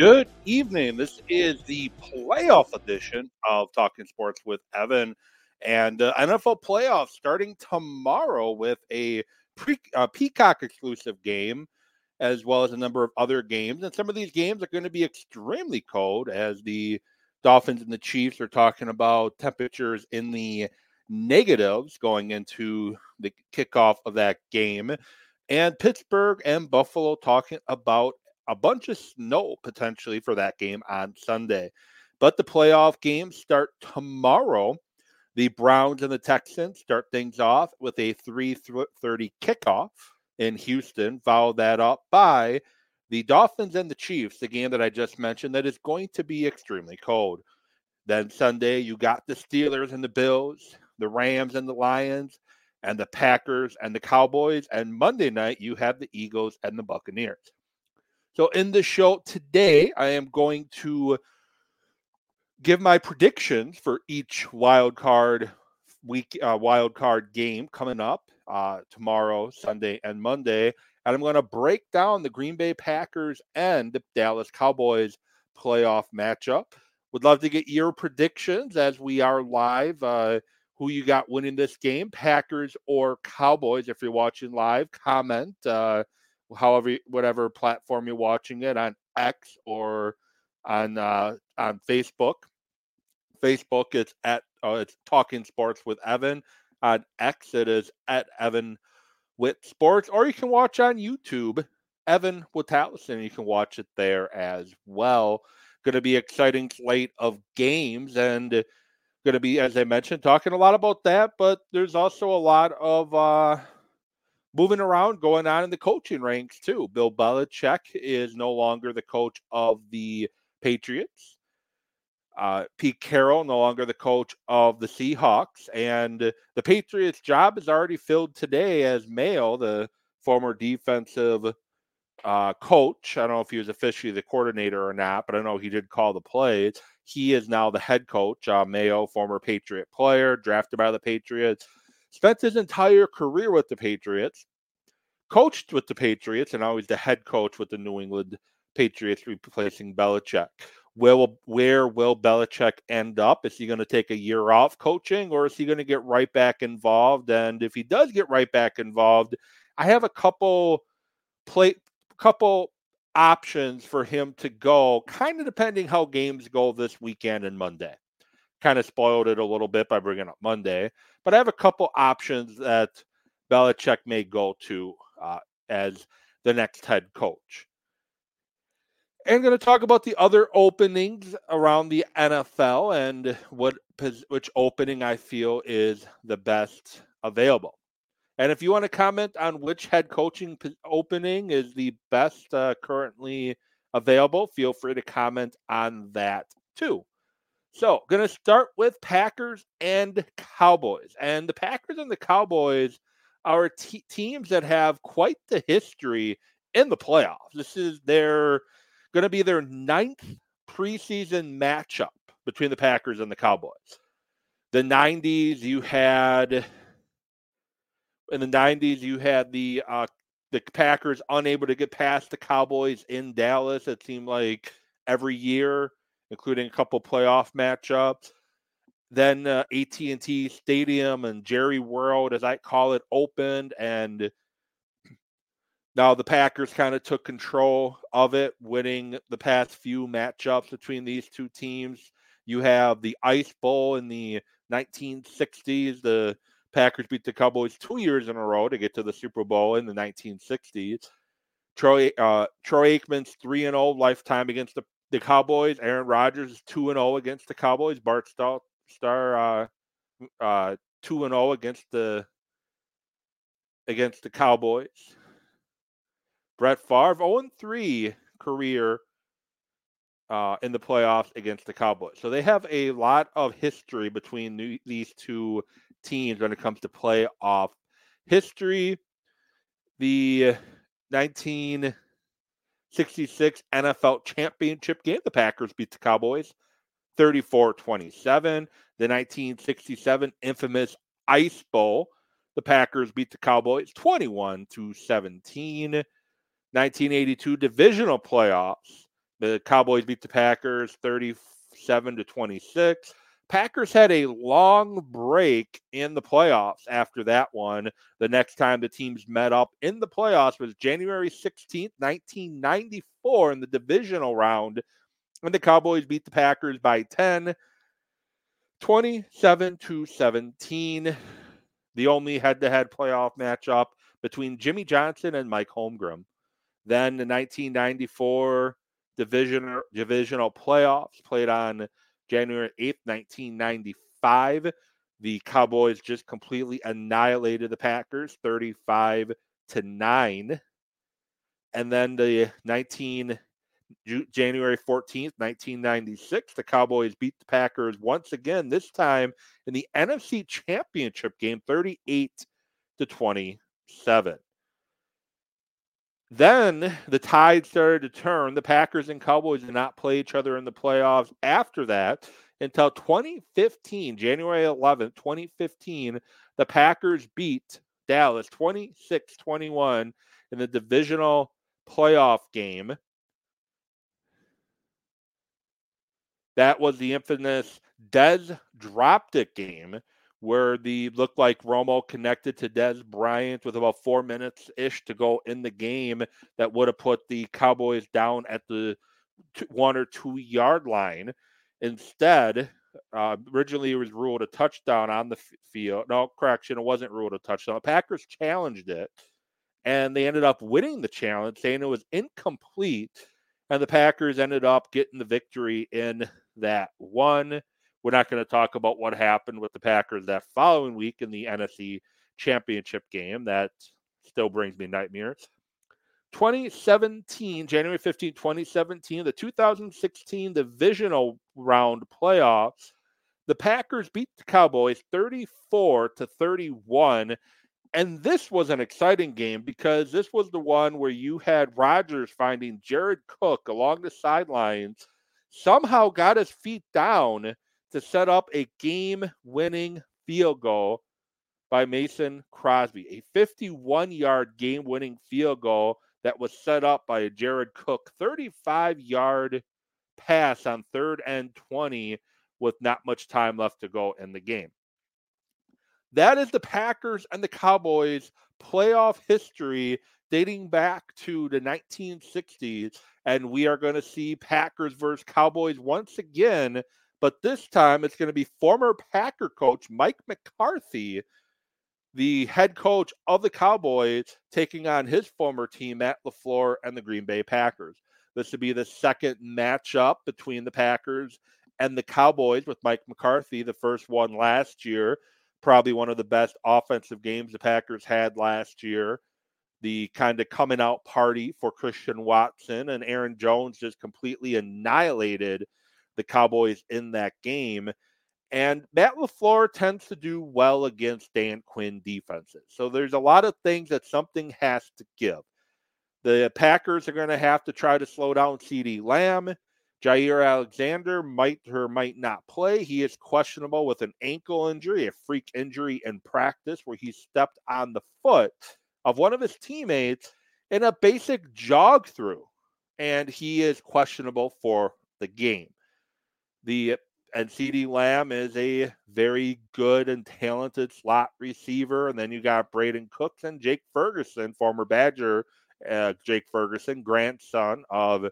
Good evening. This is the playoff edition of Talking Sports with Evan and uh, NFL playoffs starting tomorrow with a pre- uh, Peacock exclusive game as well as a number of other games. And some of these games are going to be extremely cold as the Dolphins and the Chiefs are talking about temperatures in the negatives going into the kickoff of that game. And Pittsburgh and Buffalo talking about a bunch of snow potentially for that game on Sunday. But the playoff games start tomorrow. The Browns and the Texans start things off with a 3:30 kickoff in Houston. Follow that up by the Dolphins and the Chiefs, the game that I just mentioned that is going to be extremely cold. Then Sunday, you got the Steelers and the Bills, the Rams and the Lions, and the Packers and the Cowboys. And Monday night, you have the Eagles and the Buccaneers. So, in the show today, I am going to give my predictions for each wild card week, uh, wild card game coming up uh, tomorrow, Sunday, and Monday. And I'm going to break down the Green Bay Packers and the Dallas Cowboys playoff matchup. Would love to get your predictions as we are live. Uh, who you got winning this game, Packers or Cowboys? If you're watching live, comment. Uh, however, whatever platform you're watching it on X or on uh, on Facebook. Facebook it's at uh, it's Talking Sports with Evan. On X it is at Evan with Sports, or you can watch on YouTube Evan with Allison. You can watch it there as well. Going to be exciting slate of games and going to be, as I mentioned, talking a lot about that. But there's also a lot of uh, moving around going on in the coaching ranks too. Bill Belichick is no longer the coach of the Patriots. Uh, Pete Carroll no longer the coach of the Seahawks, and the Patriots' job is already filled today as Mayo, the former defensive uh, coach. I don't know if he was officially the coordinator or not, but I know he did call the plays. He is now the head coach. Uh, Mayo, former Patriot player, drafted by the Patriots, spent his entire career with the Patriots, coached with the Patriots, and he's the head coach with the New England Patriots, replacing Belichick. Will where will Belichick end up? Is he going to take a year off coaching, or is he going to get right back involved? And if he does get right back involved, I have a couple play couple options for him to go, kind of depending how games go this weekend and Monday. Kind of spoiled it a little bit by bringing up Monday, but I have a couple options that Belichick may go to uh, as the next head coach. And going to talk about the other openings around the NFL and what which opening I feel is the best available. And if you want to comment on which head coaching opening is the best uh, currently available, feel free to comment on that too. So, going to start with Packers and Cowboys. And the Packers and the Cowboys are teams that have quite the history in the playoffs. This is their going to be their ninth preseason matchup between the Packers and the Cowboys. The 90s, you had in the 90s, you had the uh, the Packers unable to get past the Cowboys in Dallas. It seemed like every year, including a couple playoff matchups. Then uh, AT&T Stadium and Jerry World, as I call it, opened, and now the Packers kind of took control of it, winning the past few matchups between these two teams. You have the Ice Bowl in the 1960s, the Packers beat the Cowboys two years in a row to get to the Super Bowl in the 1960s. Troy uh, Troy Aikman's three and zero oh lifetime against the, the Cowboys. Aaron Rodgers is two and zero oh against the Cowboys. Bart Starr, Star uh, uh, two and zero oh against the against the Cowboys. Brett Favre 0 3 career uh, in the playoffs against the Cowboys. So they have a lot of history between these two teams when it comes to playoff history. The 1966 NFL championship game, the Packers beat the Cowboys 34 27. The 1967 infamous Ice Bowl, the Packers beat the Cowboys 21 to 17. 1982 divisional playoffs, The Cowboys beat the Packers 37 to 26. Packers had a long break in the playoffs after that one. The next time the teams met up in the playoffs was January 16th, 1994, in the divisional round. And the Cowboys beat the Packers by 10, 27 to 17. The only head to head playoff matchup between Jimmy Johnson and Mike Holmgren. Then the 1994 division, divisional playoffs played on January 8th, 1995. The Cowboys just completely annihilated the Packers 35 to 9. And then the 19 January 14th, 1996, the Cowboys beat the Packers once again, this time in the NFC Championship game 38 to 27. Then the tide started to turn. The Packers and Cowboys did not play each other in the playoffs after that until 2015, January 11th, 2015. The Packers beat Dallas 26 21 in the divisional playoff game. That was the infamous Dez dropped it game where the looked like Romo connected to Dez Bryant with about four minutes ish to go in the game that would have put the Cowboys down at the one or two yard line. Instead, uh, originally it was ruled a touchdown on the field. No, correction, it wasn't ruled a touchdown. The Packers challenged it, and they ended up winning the challenge, saying it was incomplete. And the Packers ended up getting the victory in that one. We're not going to talk about what happened with the Packers that following week in the NFC Championship game. That still brings me nightmares. 2017, January 15, 2017, the 2016 divisional round playoffs. The Packers beat the Cowboys 34 to 31. And this was an exciting game because this was the one where you had Rodgers finding Jared Cook along the sidelines, somehow got his feet down to set up a game winning field goal by Mason Crosby, a 51 yard game winning field goal that was set up by a Jared Cook 35 yard pass on third and 20 with not much time left to go in the game. That is the Packers and the Cowboys playoff history dating back to the 1960s. And we are going to see Packers versus Cowboys once again but this time it's going to be former Packer coach Mike McCarthy, the head coach of the Cowboys, taking on his former team, Matt LaFleur, and the Green Bay Packers. This would be the second matchup between the Packers and the Cowboys with Mike McCarthy, the first one last year. Probably one of the best offensive games the Packers had last year. The kind of coming out party for Christian Watson and Aaron Jones just completely annihilated the Cowboys in that game. And Matt LaFleur tends to do well against Dan Quinn defenses. So there's a lot of things that something has to give. The Packers are going to have to try to slow down CeeDee Lamb. Jaire Alexander might or might not play. He is questionable with an ankle injury, a freak injury in practice where he stepped on the foot of one of his teammates in a basic jog through, and he is questionable for the game. The and CeeDee Lamb is a very good and talented slot receiver. And then you got Brandin Cooks and Jake Ferguson, former Badger uh, Jake Ferguson, grandson of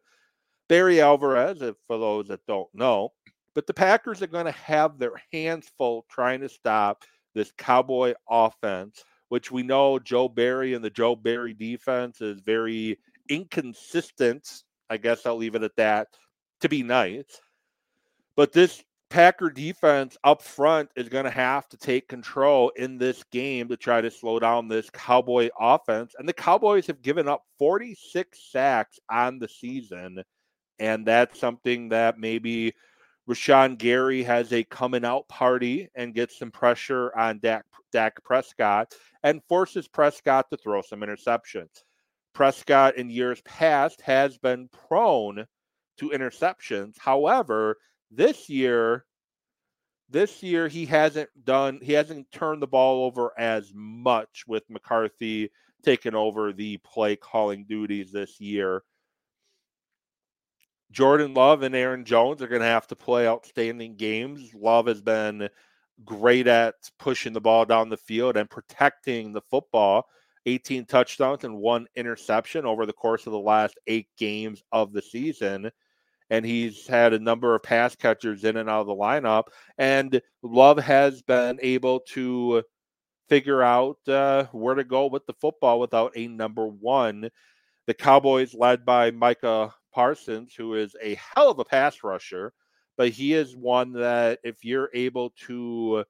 Barry Alvarez, if, for those that don't know. But the Packers are going to have their hands full trying to stop this Cowboy offense, which we know Joe Barry and the Joe Barry defense is very inconsistent. I guess I'll leave it at that to be nice. But this Packer defense up front is going to have to take control in this game to try to slow down this Cowboy offense. And the Cowboys have given up 46 sacks on the season. And that's something that maybe Rashan Gary has a coming out party and gets some pressure on Dak, Dak Prescott and forces Prescott to throw some interceptions. Prescott in years past has been prone to interceptions. However, this year, this year he hasn't done he hasn't turned the ball over as much with McCarthy taking over the play calling duties this year. Jordan Love and Aaron Jones are going to have to play outstanding games. Love has been great at pushing the ball down the field and protecting the football. 18 touchdowns and one interception over the course of the last eight games of the season. And he's had a number of pass catchers in and out of the lineup. And Love has been able to figure out uh, where to go with the football without a number one. The Cowboys, led by Micah Parsons, who is a hell of a pass rusher, but he is one that if you're able to,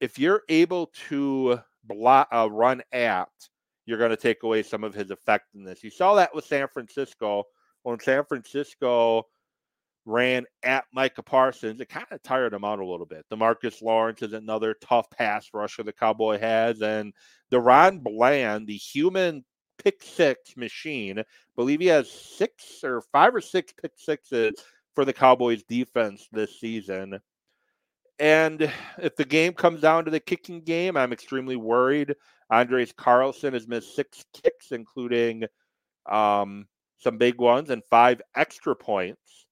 if you're able to block, uh, run at, you're going to take away some of his effectiveness. You saw that with San Francisco when San Francisco ran at Micah Parsons. It kind of tired him out a little bit. Demarcus Lawrence is another tough pass rusher the Cowboy has, and DaRon Bland, the human pick six machine, I believe he has six or five or six pick sixes for the Cowboys defense this season. And if the game comes down to the kicking game, I'm extremely worried. Anders Carlson has missed six kicks, including um, some big ones and five extra points.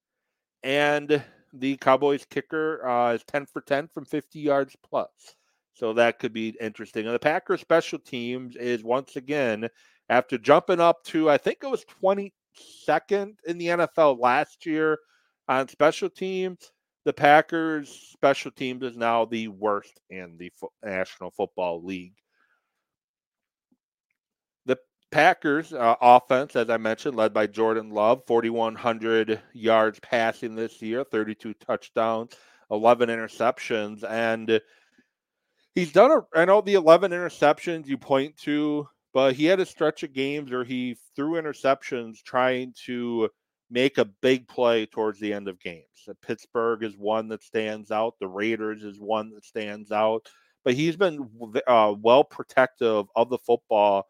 And the Cowboys kicker uh, is 10 for 10 from 50 yards plus. So that could be interesting. And the Packers special teams is once again, after jumping up to, I think it was 22nd in the NFL last year on special teams, the Packers special teams is now the worst in the National Football League. Packers uh, offense, as I mentioned, led by Jordan Love, 4,100 yards passing this year, 32 touchdowns, 11 interceptions, and he's done. A, I know the 11 interceptions you point to, but he had a stretch of games where he threw interceptions trying to make a big play towards the end of games. Pittsburgh is one that stands out. The Raiders is one that stands out. But he's been uh, well protective of the football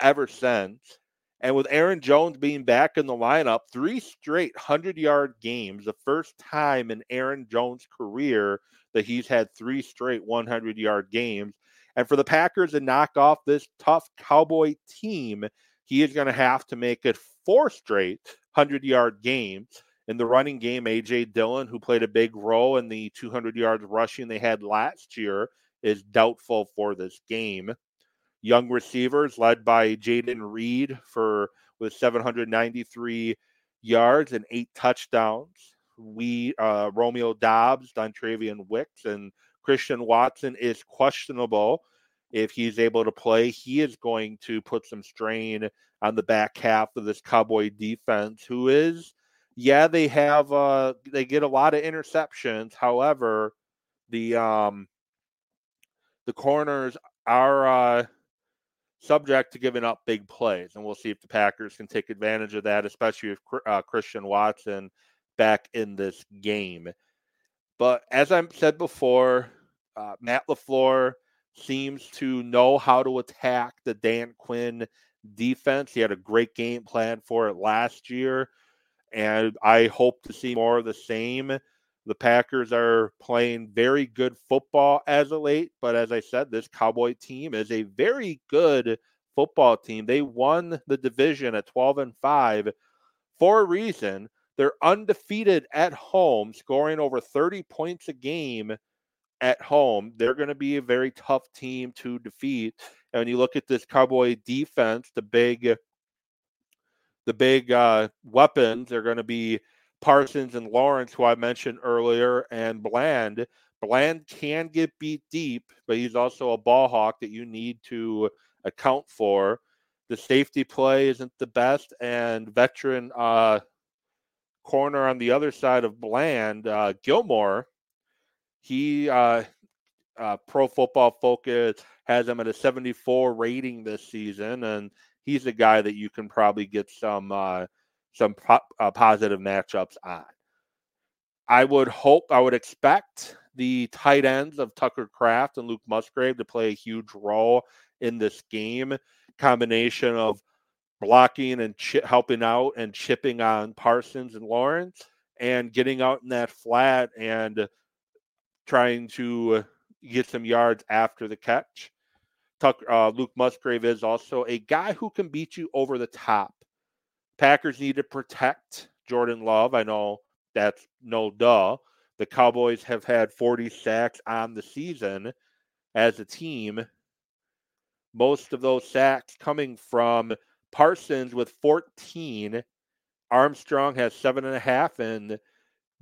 ever since. And with Aaron Jones being back in the lineup, three straight 100 yard games, the first time in Aaron Jones' career that he's had three straight 100 yard games. And for the Packers to knock off this tough Cowboy team, he is going to have to make it four straight 100 yard games. In the running game, A.J. Dillon, who played a big role in the 200 yards rushing they had last year, is doubtful for this game. Young receivers led by Jayden Reed for with 793 yards and eight touchdowns. We uh, Romeo Doubs, Dontayvion Wicks, and Christian Watson is questionable if he's able to play, he is going to put some strain on the back half of this Cowboy defense, who is, yeah, they have uh they get a lot of interceptions. However, the um the corners are uh subject to giving up big plays, and we'll see if the Packers can take advantage of that, especially with uh, Christian Watson back in this game. But as I said before, uh, Matt LaFleur seems to know how to attack the Dan Quinn defense. He had a great game plan for it last year, and I hope to see more of the same. The Packers are playing very good football as of late, but as I said, this Cowboy team is a very good football team. They won the division at 12 and 5 for a reason. They're undefeated at home, scoring over 30 points a game at home. They're going to be a very tough team to defeat. And when you look at this Cowboy defense, the big the big uh, weapons are going to be Parsons and Lawrence, who I mentioned earlier, and Bland. Bland can get beat deep, but he's also a ball hawk that you need to account for. The safety play isn't the best, and veteran uh, corner on the other side of Bland, uh, Gilmore, he uh, uh, Pro Football Focus has him at a 74 rating this season, and he's a guy that you can probably get some uh, some po- uh, positive matchups on. I would hope, I would expect the tight ends of Tucker Kraft and Luke Musgrave to play a huge role in this game. Combination of blocking and ch- helping out and chipping on Parsons and Lawrence, and getting out in that flat and trying to get some yards after the catch. Tuck, uh, Luke Musgrave is also a guy who can beat you over the top. Packers need to protect Jordan Love. I know that's no duh. The Cowboys have had 40 sacks on the season as a team. Most of those sacks coming from Parsons with 14. Armstrong has seven and a half, and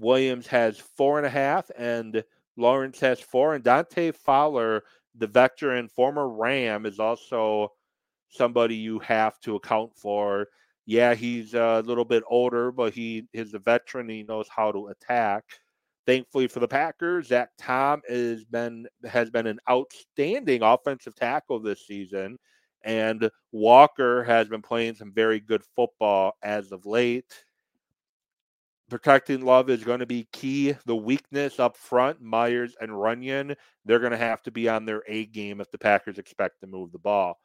Williams has four and a half, and Lawrence has four. And Dante Fowler, the veteran former Ram, is also somebody you have to account for. Yeah, he's uh, a little bit older, but he is a veteran. He knows how to attack. Thankfully for the Packers, Zach Tom has been has been an outstanding offensive tackle this season, and Walker has been playing some very good football as of late. Protecting Love is going to be key. The weakness up front, Myers and Runyan, they're going to have to be on their A game if the Packers expect to move the ball.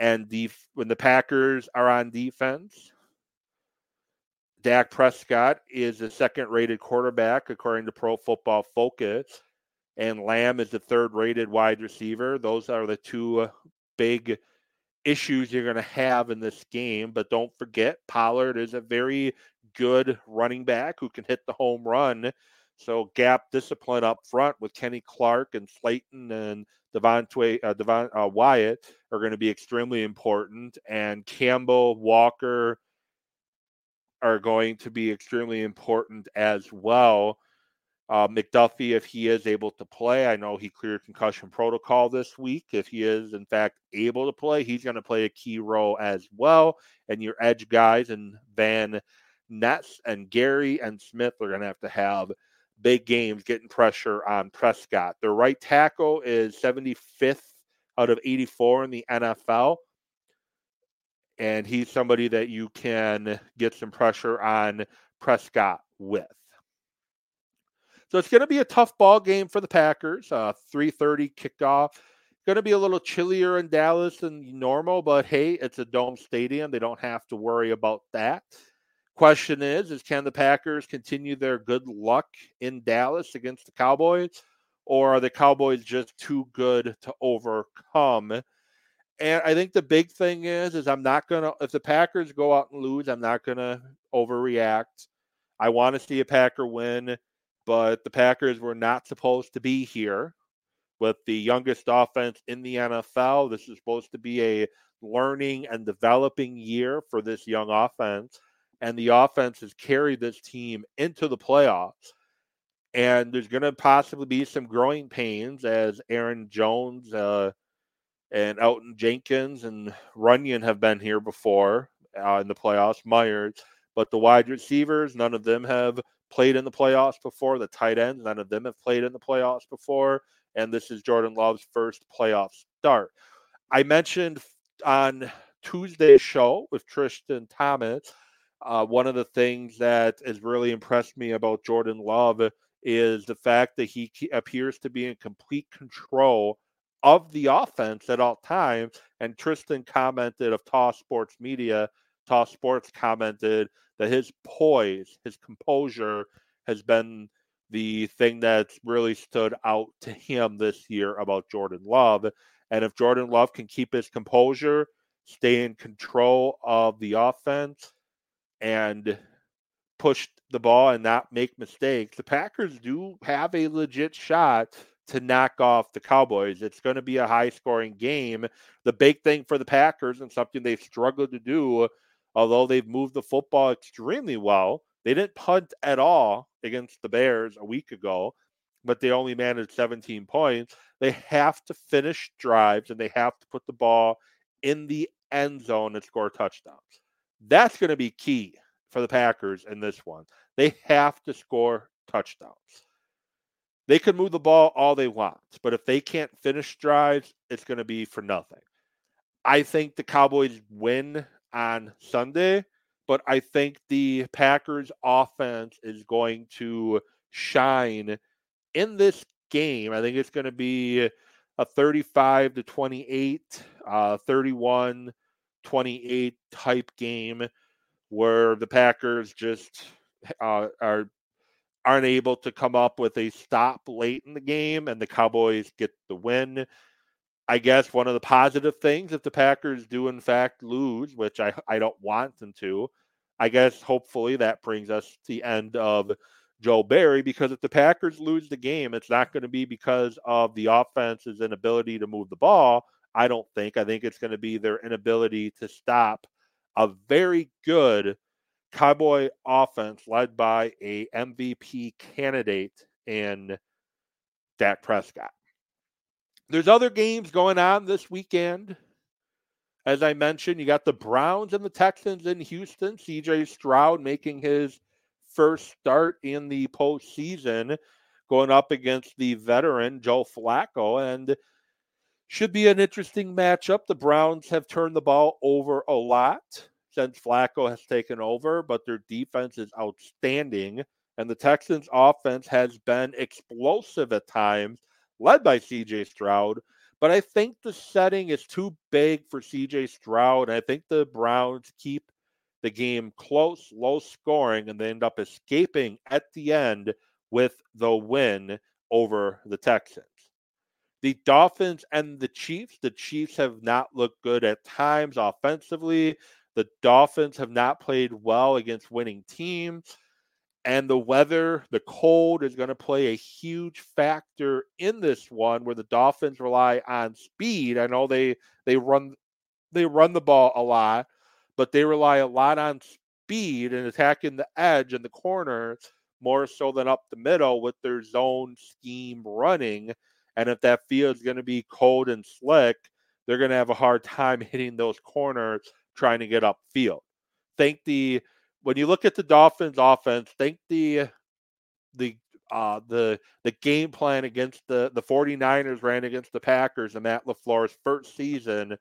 And the when the Packers are on defense, Dak Prescott is the second rated quarterback according to Pro Football Focus, and Lamb is the third rated wide receiver. Those are the two uh, big issues you're going to have in this game. But don't forget, Pollard is a very good running back who can hit the home run. So gap discipline up front with Kenny Clark and Slaton and Devonte uh, Devon uh, Wyatt are going to be extremely important, and Campbell Walker are going to be extremely important as well. Uh, McDuffie, if he is able to play, I know he cleared concussion protocol this week. If he is, in fact, able to play, he's going to play a key role as well. And your edge guys and Van Ness and Gary and Smith are going to have to have big games getting pressure on Prescott. Their right tackle is 75th out of 84 in the NFL. And he's somebody that you can get some pressure on Prescott with. So it's going to be a tough ball game for the Packers. Uh, 3:30 kickoff. Going to be a little chillier in Dallas than normal, but hey, it's a dome stadium. They don't have to worry about that. Question is, is can the Packers continue their good luck in Dallas against the Cowboys, or are the Cowboys just too good to overcome? And I think the big thing is, is I'm not gonna if the Packers go out and lose, I'm not gonna overreact. I want to see a Packer win, but the Packers were not supposed to be here with the youngest offense in the NFL. This is supposed to be a learning and developing year for this young offense and the offense has carried this team into the playoffs. And there's going to possibly be some growing pains as Aaron Jones uh, and Elgton Jenkins and Runyan have been here before uh, in the playoffs, Myers. But the wide receivers, none of them have played in the playoffs before. The tight ends, none of them have played in the playoffs before. And this is Jordan Love's first playoff start. I mentioned on Tuesday's show with Tristan Thomas uh, one of the things that has really impressed me about Jordan Love is the fact that he appears to be in complete control of the offense at all times. And Tristan commented of Toss Sports Media, Toss Sports commented that his poise, his composure has been the thing that's really stood out to him this year about Jordan Love. And if Jordan Love can keep his composure, stay in control of the offense, and push the ball and not make mistakes, the Packers do have a legit shot to knock off the Cowboys. It's going to be a high scoring game. The big thing for the Packers and something they've struggled to do, although they've moved the football extremely well, they didn't punt at all against the Bears a week ago, but they only managed 17 points. They have to finish drives and they have to put the ball in the end zone and score touchdowns. That's going to be key for the Packers in this one. They have to score touchdowns. They can move the ball all they want, but if they can't finish drives, it's going to be for nothing. I think the Cowboys win on Sunday, but I think the Packers offense is going to shine in this game. I think it's going to be a 35 to 28, uh, 31 28 type game where the Packers just uh, are aren't able to come up with a stop late in the game and the Cowboys get the win. I guess one of the positive things if the Packers do in fact lose, which I, I don't want them to, I guess hopefully that brings us to the end of Joe Barry because if the Packers lose the game, it's not going to be because of the offense's inability to move the ball. I don't think. I think it's going to be their inability to stop a very good Cowboy offense led by a MVP candidate in Dak Prescott. There's other games going on this weekend. As I mentioned, you got the Browns and the Texans in Houston. CJ Stroud making his first start in the postseason, going up against the veteran Joe Flacco, and should be an interesting matchup. The Browns have turned the ball over a lot since Flacco has taken over, but their defense is outstanding. And the Texans' offense has been explosive at times, led by CJ Stroud. But I think the setting is too big for CJ Stroud. And I think the Browns keep the game close, low scoring, and they end up escaping at the end with the win over the Texans. The Dolphins and the Chiefs, the Chiefs have not looked good at times offensively. The Dolphins have not played well against winning teams. And the weather, the cold is going to play a huge factor in this one where the Dolphins rely on speed. I know they they run they run the ball a lot, but they rely a lot on speed and attacking the edge and the corners more so than up the middle with their zone scheme running. And if that field is going to be cold and slick, they're going to have a hard time hitting those corners trying to get upfield. Think the when you look at the Dolphins offense, think the the uh, the the game plan against the the 49ers ran against the Packers and Matt LaFleur's first season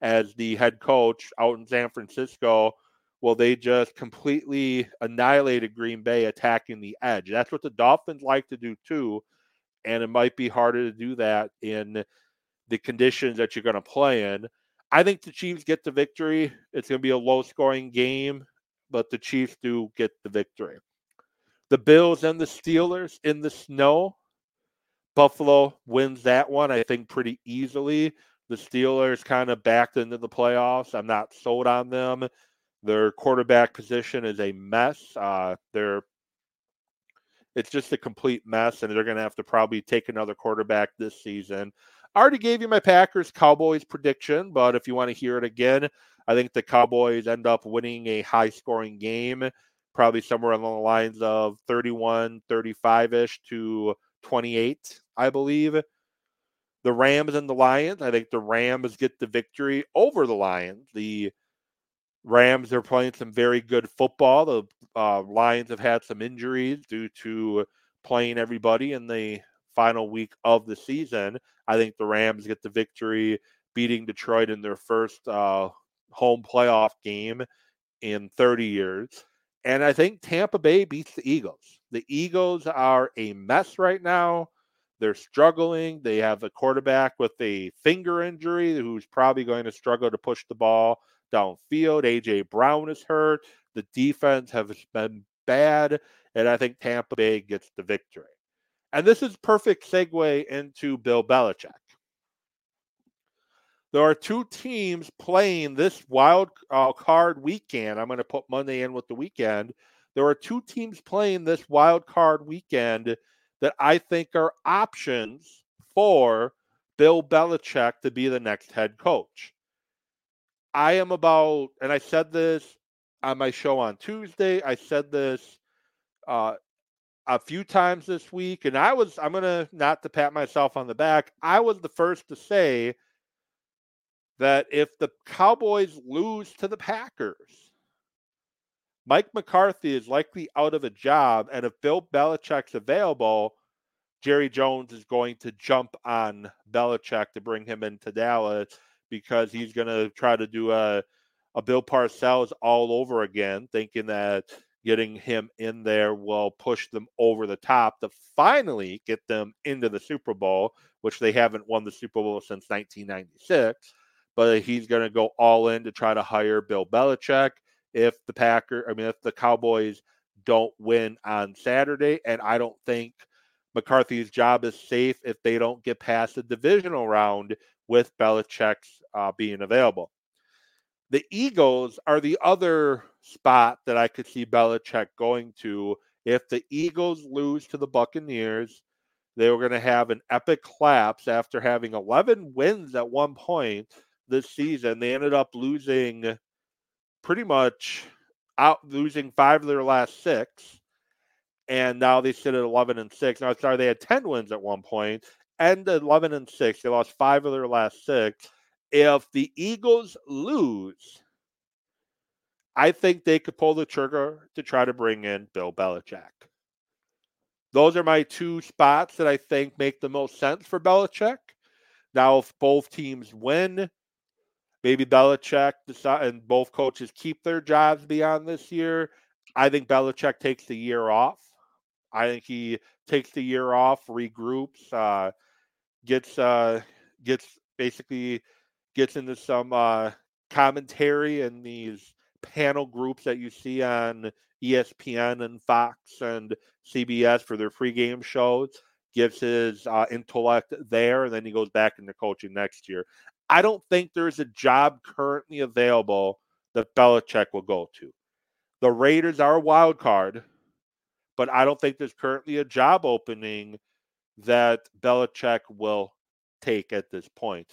as the head coach out in San Francisco. Well, they just completely annihilated Green Bay attacking the edge. That's what the Dolphins like to do too. And it might be harder to do that in the conditions that you're going to play in. I think the Chiefs get the victory. It's going to be a low scoring game, but the Chiefs do get the victory. The Bills and the Steelers in the snow. Buffalo wins that one, I think, pretty easily. The Steelers kind of backed into the playoffs. I'm not sold on them. Their quarterback position is a mess. Uh, they're it's just a complete mess, and they're going to have to probably take another quarterback this season. I already gave you my Packers Cowboys prediction, but if you want to hear it again, I think the Cowboys end up winning a high scoring game, probably somewhere along the lines of 31, 35 ish to 28, I believe the Rams and the Lions. I think the Rams get the victory over the Lions. The Rams are playing some very good football. The uh, Lions have had some injuries due to playing everybody in the final week of the season. I think the Rams get the victory, beating Detroit in their first uh, home playoff game in 30 years. And I think Tampa Bay beats the Eagles. The Eagles are a mess right now. They're struggling. They have a quarterback with a finger injury who's probably going to struggle to push the ball downfield. AJ Brown is hurt. The defense has been bad, and I think Tampa Bay gets the victory. And this is perfect segue into Bill Belichick. There are two teams playing this wild uh, card weekend. I'm going to put Monday in with the weekend. There are two teams playing this wild card weekend that I think are options for Bill Belichick to be the next head coach. I am about, and I said this on my show on Tuesday. I said this uh, a few times this week, and I was, I'm going to not to pat myself on the back, I was the first to say that if the Cowboys lose to the Packers, Mike McCarthy is likely out of a job, and if Bill Belichick's available, Jerry Jones is going to jump on Belichick to bring him into Dallas because he's going to try to do a a Bill Parcells all over again, thinking that getting him in there will push them over the top to finally get them into the Super Bowl, which they haven't won the Super Bowl since 1996. But he's going to go all in to try to hire Bill Belichick if the Packer, I mean, if the Cowboys don't win on Saturday, and I don't think McCarthy's job is safe if they don't get past the divisional round with Belichick's uh, being available. The Eagles are the other spot that I could see Belichick going to. If the Eagles lose to the Buccaneers, they were going to have an epic collapse after having 11 wins at one point this season. They ended up losing pretty much out losing five of their last six. And now they sit at 11 and six. Now, sorry, they had 10 wins at one point and 11 and six. They lost five of their last six. If the Eagles lose, I think they could pull the trigger to try to bring in Bill Belichick. Those are my two spots that I think make the most sense for Belichick. Now, if both teams win, maybe Belichick decide, and both coaches keep their jobs beyond this year. I think Belichick takes the year off. I think he takes the year off, regroups, uh, gets uh, gets basically gets into some uh, commentary in these panel groups that you see on ESPN and Fox and CBS for their free game shows, gives his uh, intellect there, and then he goes back into coaching next year. I don't think there's a job currently available that Belichick will go to. The Raiders are a wild card, but I don't think there's currently a job opening that Belichick will take at this point.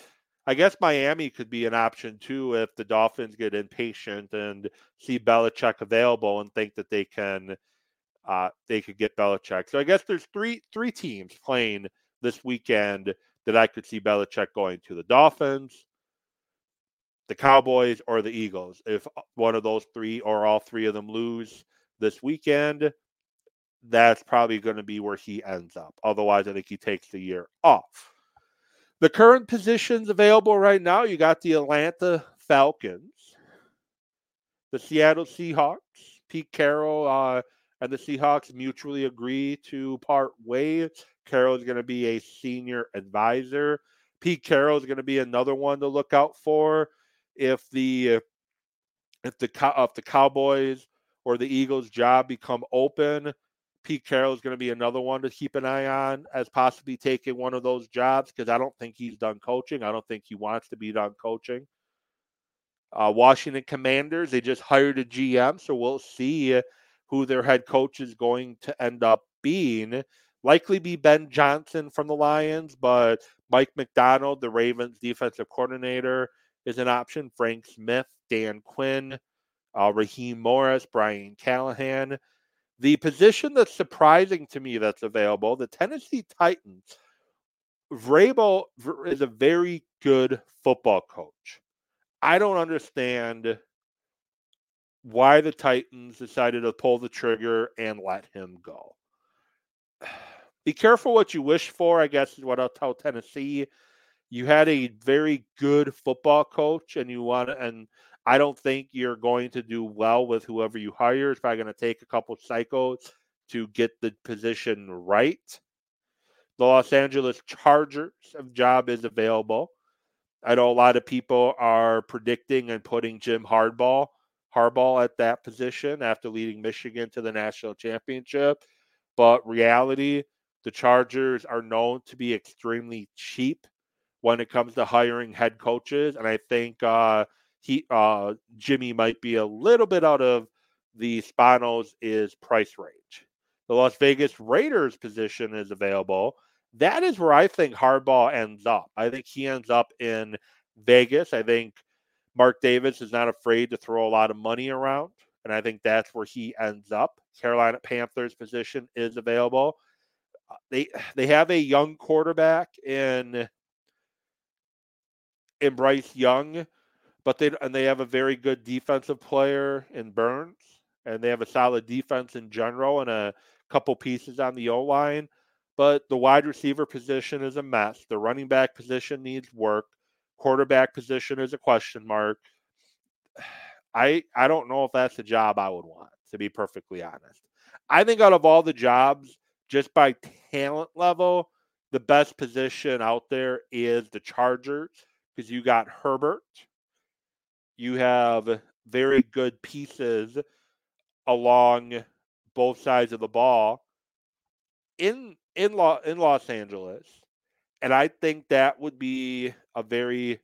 I guess Miami could be an option too if the Dolphins get impatient and see Belichick available and think that they can uh, they could get Belichick. So I guess there's three three teams playing this weekend that I could see Belichick going to: the Dolphins, the Cowboys, or the Eagles. If one of those three or all three of them lose this weekend, that's probably going to be where he ends up. Otherwise, I think he takes the year off. The current positions available right now, you got the Atlanta Falcons, the Seattle Seahawks, Pete Carroll, uh, and the Seahawks mutually agree to part ways. Carroll is going to be a senior advisor. Pete Carroll is going to be another one to look out for if the if the if the Cowboys or the Eagles job become open. Pete Carroll is going to be another one to keep an eye on as possibly taking one of those jobs because I don't think he's done coaching. I don't think he wants to be done coaching. Uh, Washington Commanders, they just hired a GM, so we'll see who their head coach is going to end up being. Likely be Ben Johnson from the Lions, but Mike Macdonald, the Ravens defensive coordinator, is an option. Frank Smith, Dan Quinn, uh, Raheem Morris, Brian Callahan. The position that's surprising to me that's available, the Tennessee Titans. Vrabel is a very good football coach. I don't understand why the Titans decided to pull the trigger and let him go. Be careful what you wish for, I guess, is what I'll tell Tennessee. You had a very good football coach, and you want and I don't think you're going to do well with whoever you hire. It's probably going to take a couple cycles to get the position right. The Los Angeles Chargers job is available. I know a lot of people are predicting and putting Jim Hardball Harbaugh at that position after leading Michigan to the national championship. But reality, the Chargers are known to be extremely cheap when it comes to hiring head coaches, and I think uh, he uh, Jimmy might be a little bit out of the Spanos is price range. The Las Vegas Raiders position is available. That is where I think Hardball ends up. I think he ends up in Vegas. I think Mark Davis is not afraid to throw a lot of money around, and I think that's where he ends up. Carolina Panthers position is available. Uh, they they have a young quarterback in in Bryce Young but they and they have a very good defensive player in Burns, and they have a solid defense in general, and a couple pieces on the O line. But the wide receiver position is a mess. The running back position needs work. Quarterback position is a question mark. I I don't know if that's a job I would want, to be perfectly honest. I think out of all the jobs, just by talent level, the best position out there is the Chargers because you got Herbert, you have very good pieces along both sides of the ball in in Lo- in Los Angeles, and I think that would be a very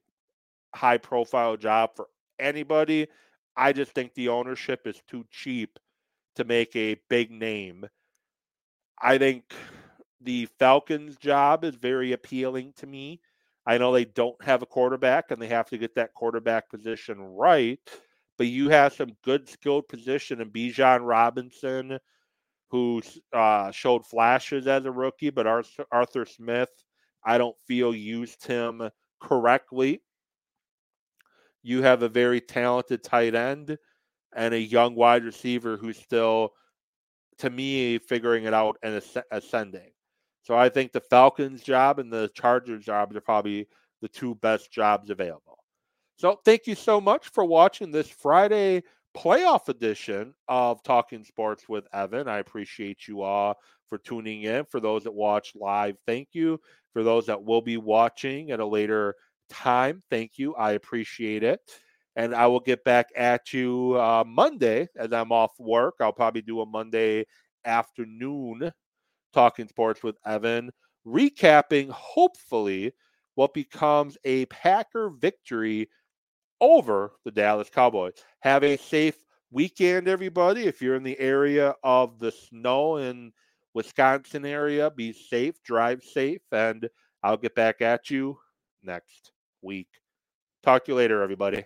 high profile job for anybody. I just think the ownership is too cheap to make a big name. I think the Falcons' job is very appealing to me. I know they don't have a quarterback and they have to get that quarterback position right, but you have some good skilled position in Bijan Robinson, who uh, showed flashes as a rookie, but Arthur, Smith, I don't feel used him correctly. You have a very talented tight end and a young wide receiver who's still, to me, figuring it out and ascending. So I think the Falcons' job and the Chargers' job are probably the two best jobs available. So thank you so much for watching this Friday playoff edition of Talking Sports with Evan. I appreciate you all for tuning in. For those that watch live, thank you. For those that will be watching at a later time, thank you. I appreciate it. And I will get back at you uh, Monday as I'm off work. I'll probably do a Monday afternoon Talking Sports with Evan, recapping hopefully what becomes a Packer victory over the Dallas Cowboys. Have a safe weekend, everybody. If you're in the area of the snow in Wisconsin area, be safe, drive safe, and I'll get back at you next week. Talk to you later, everybody.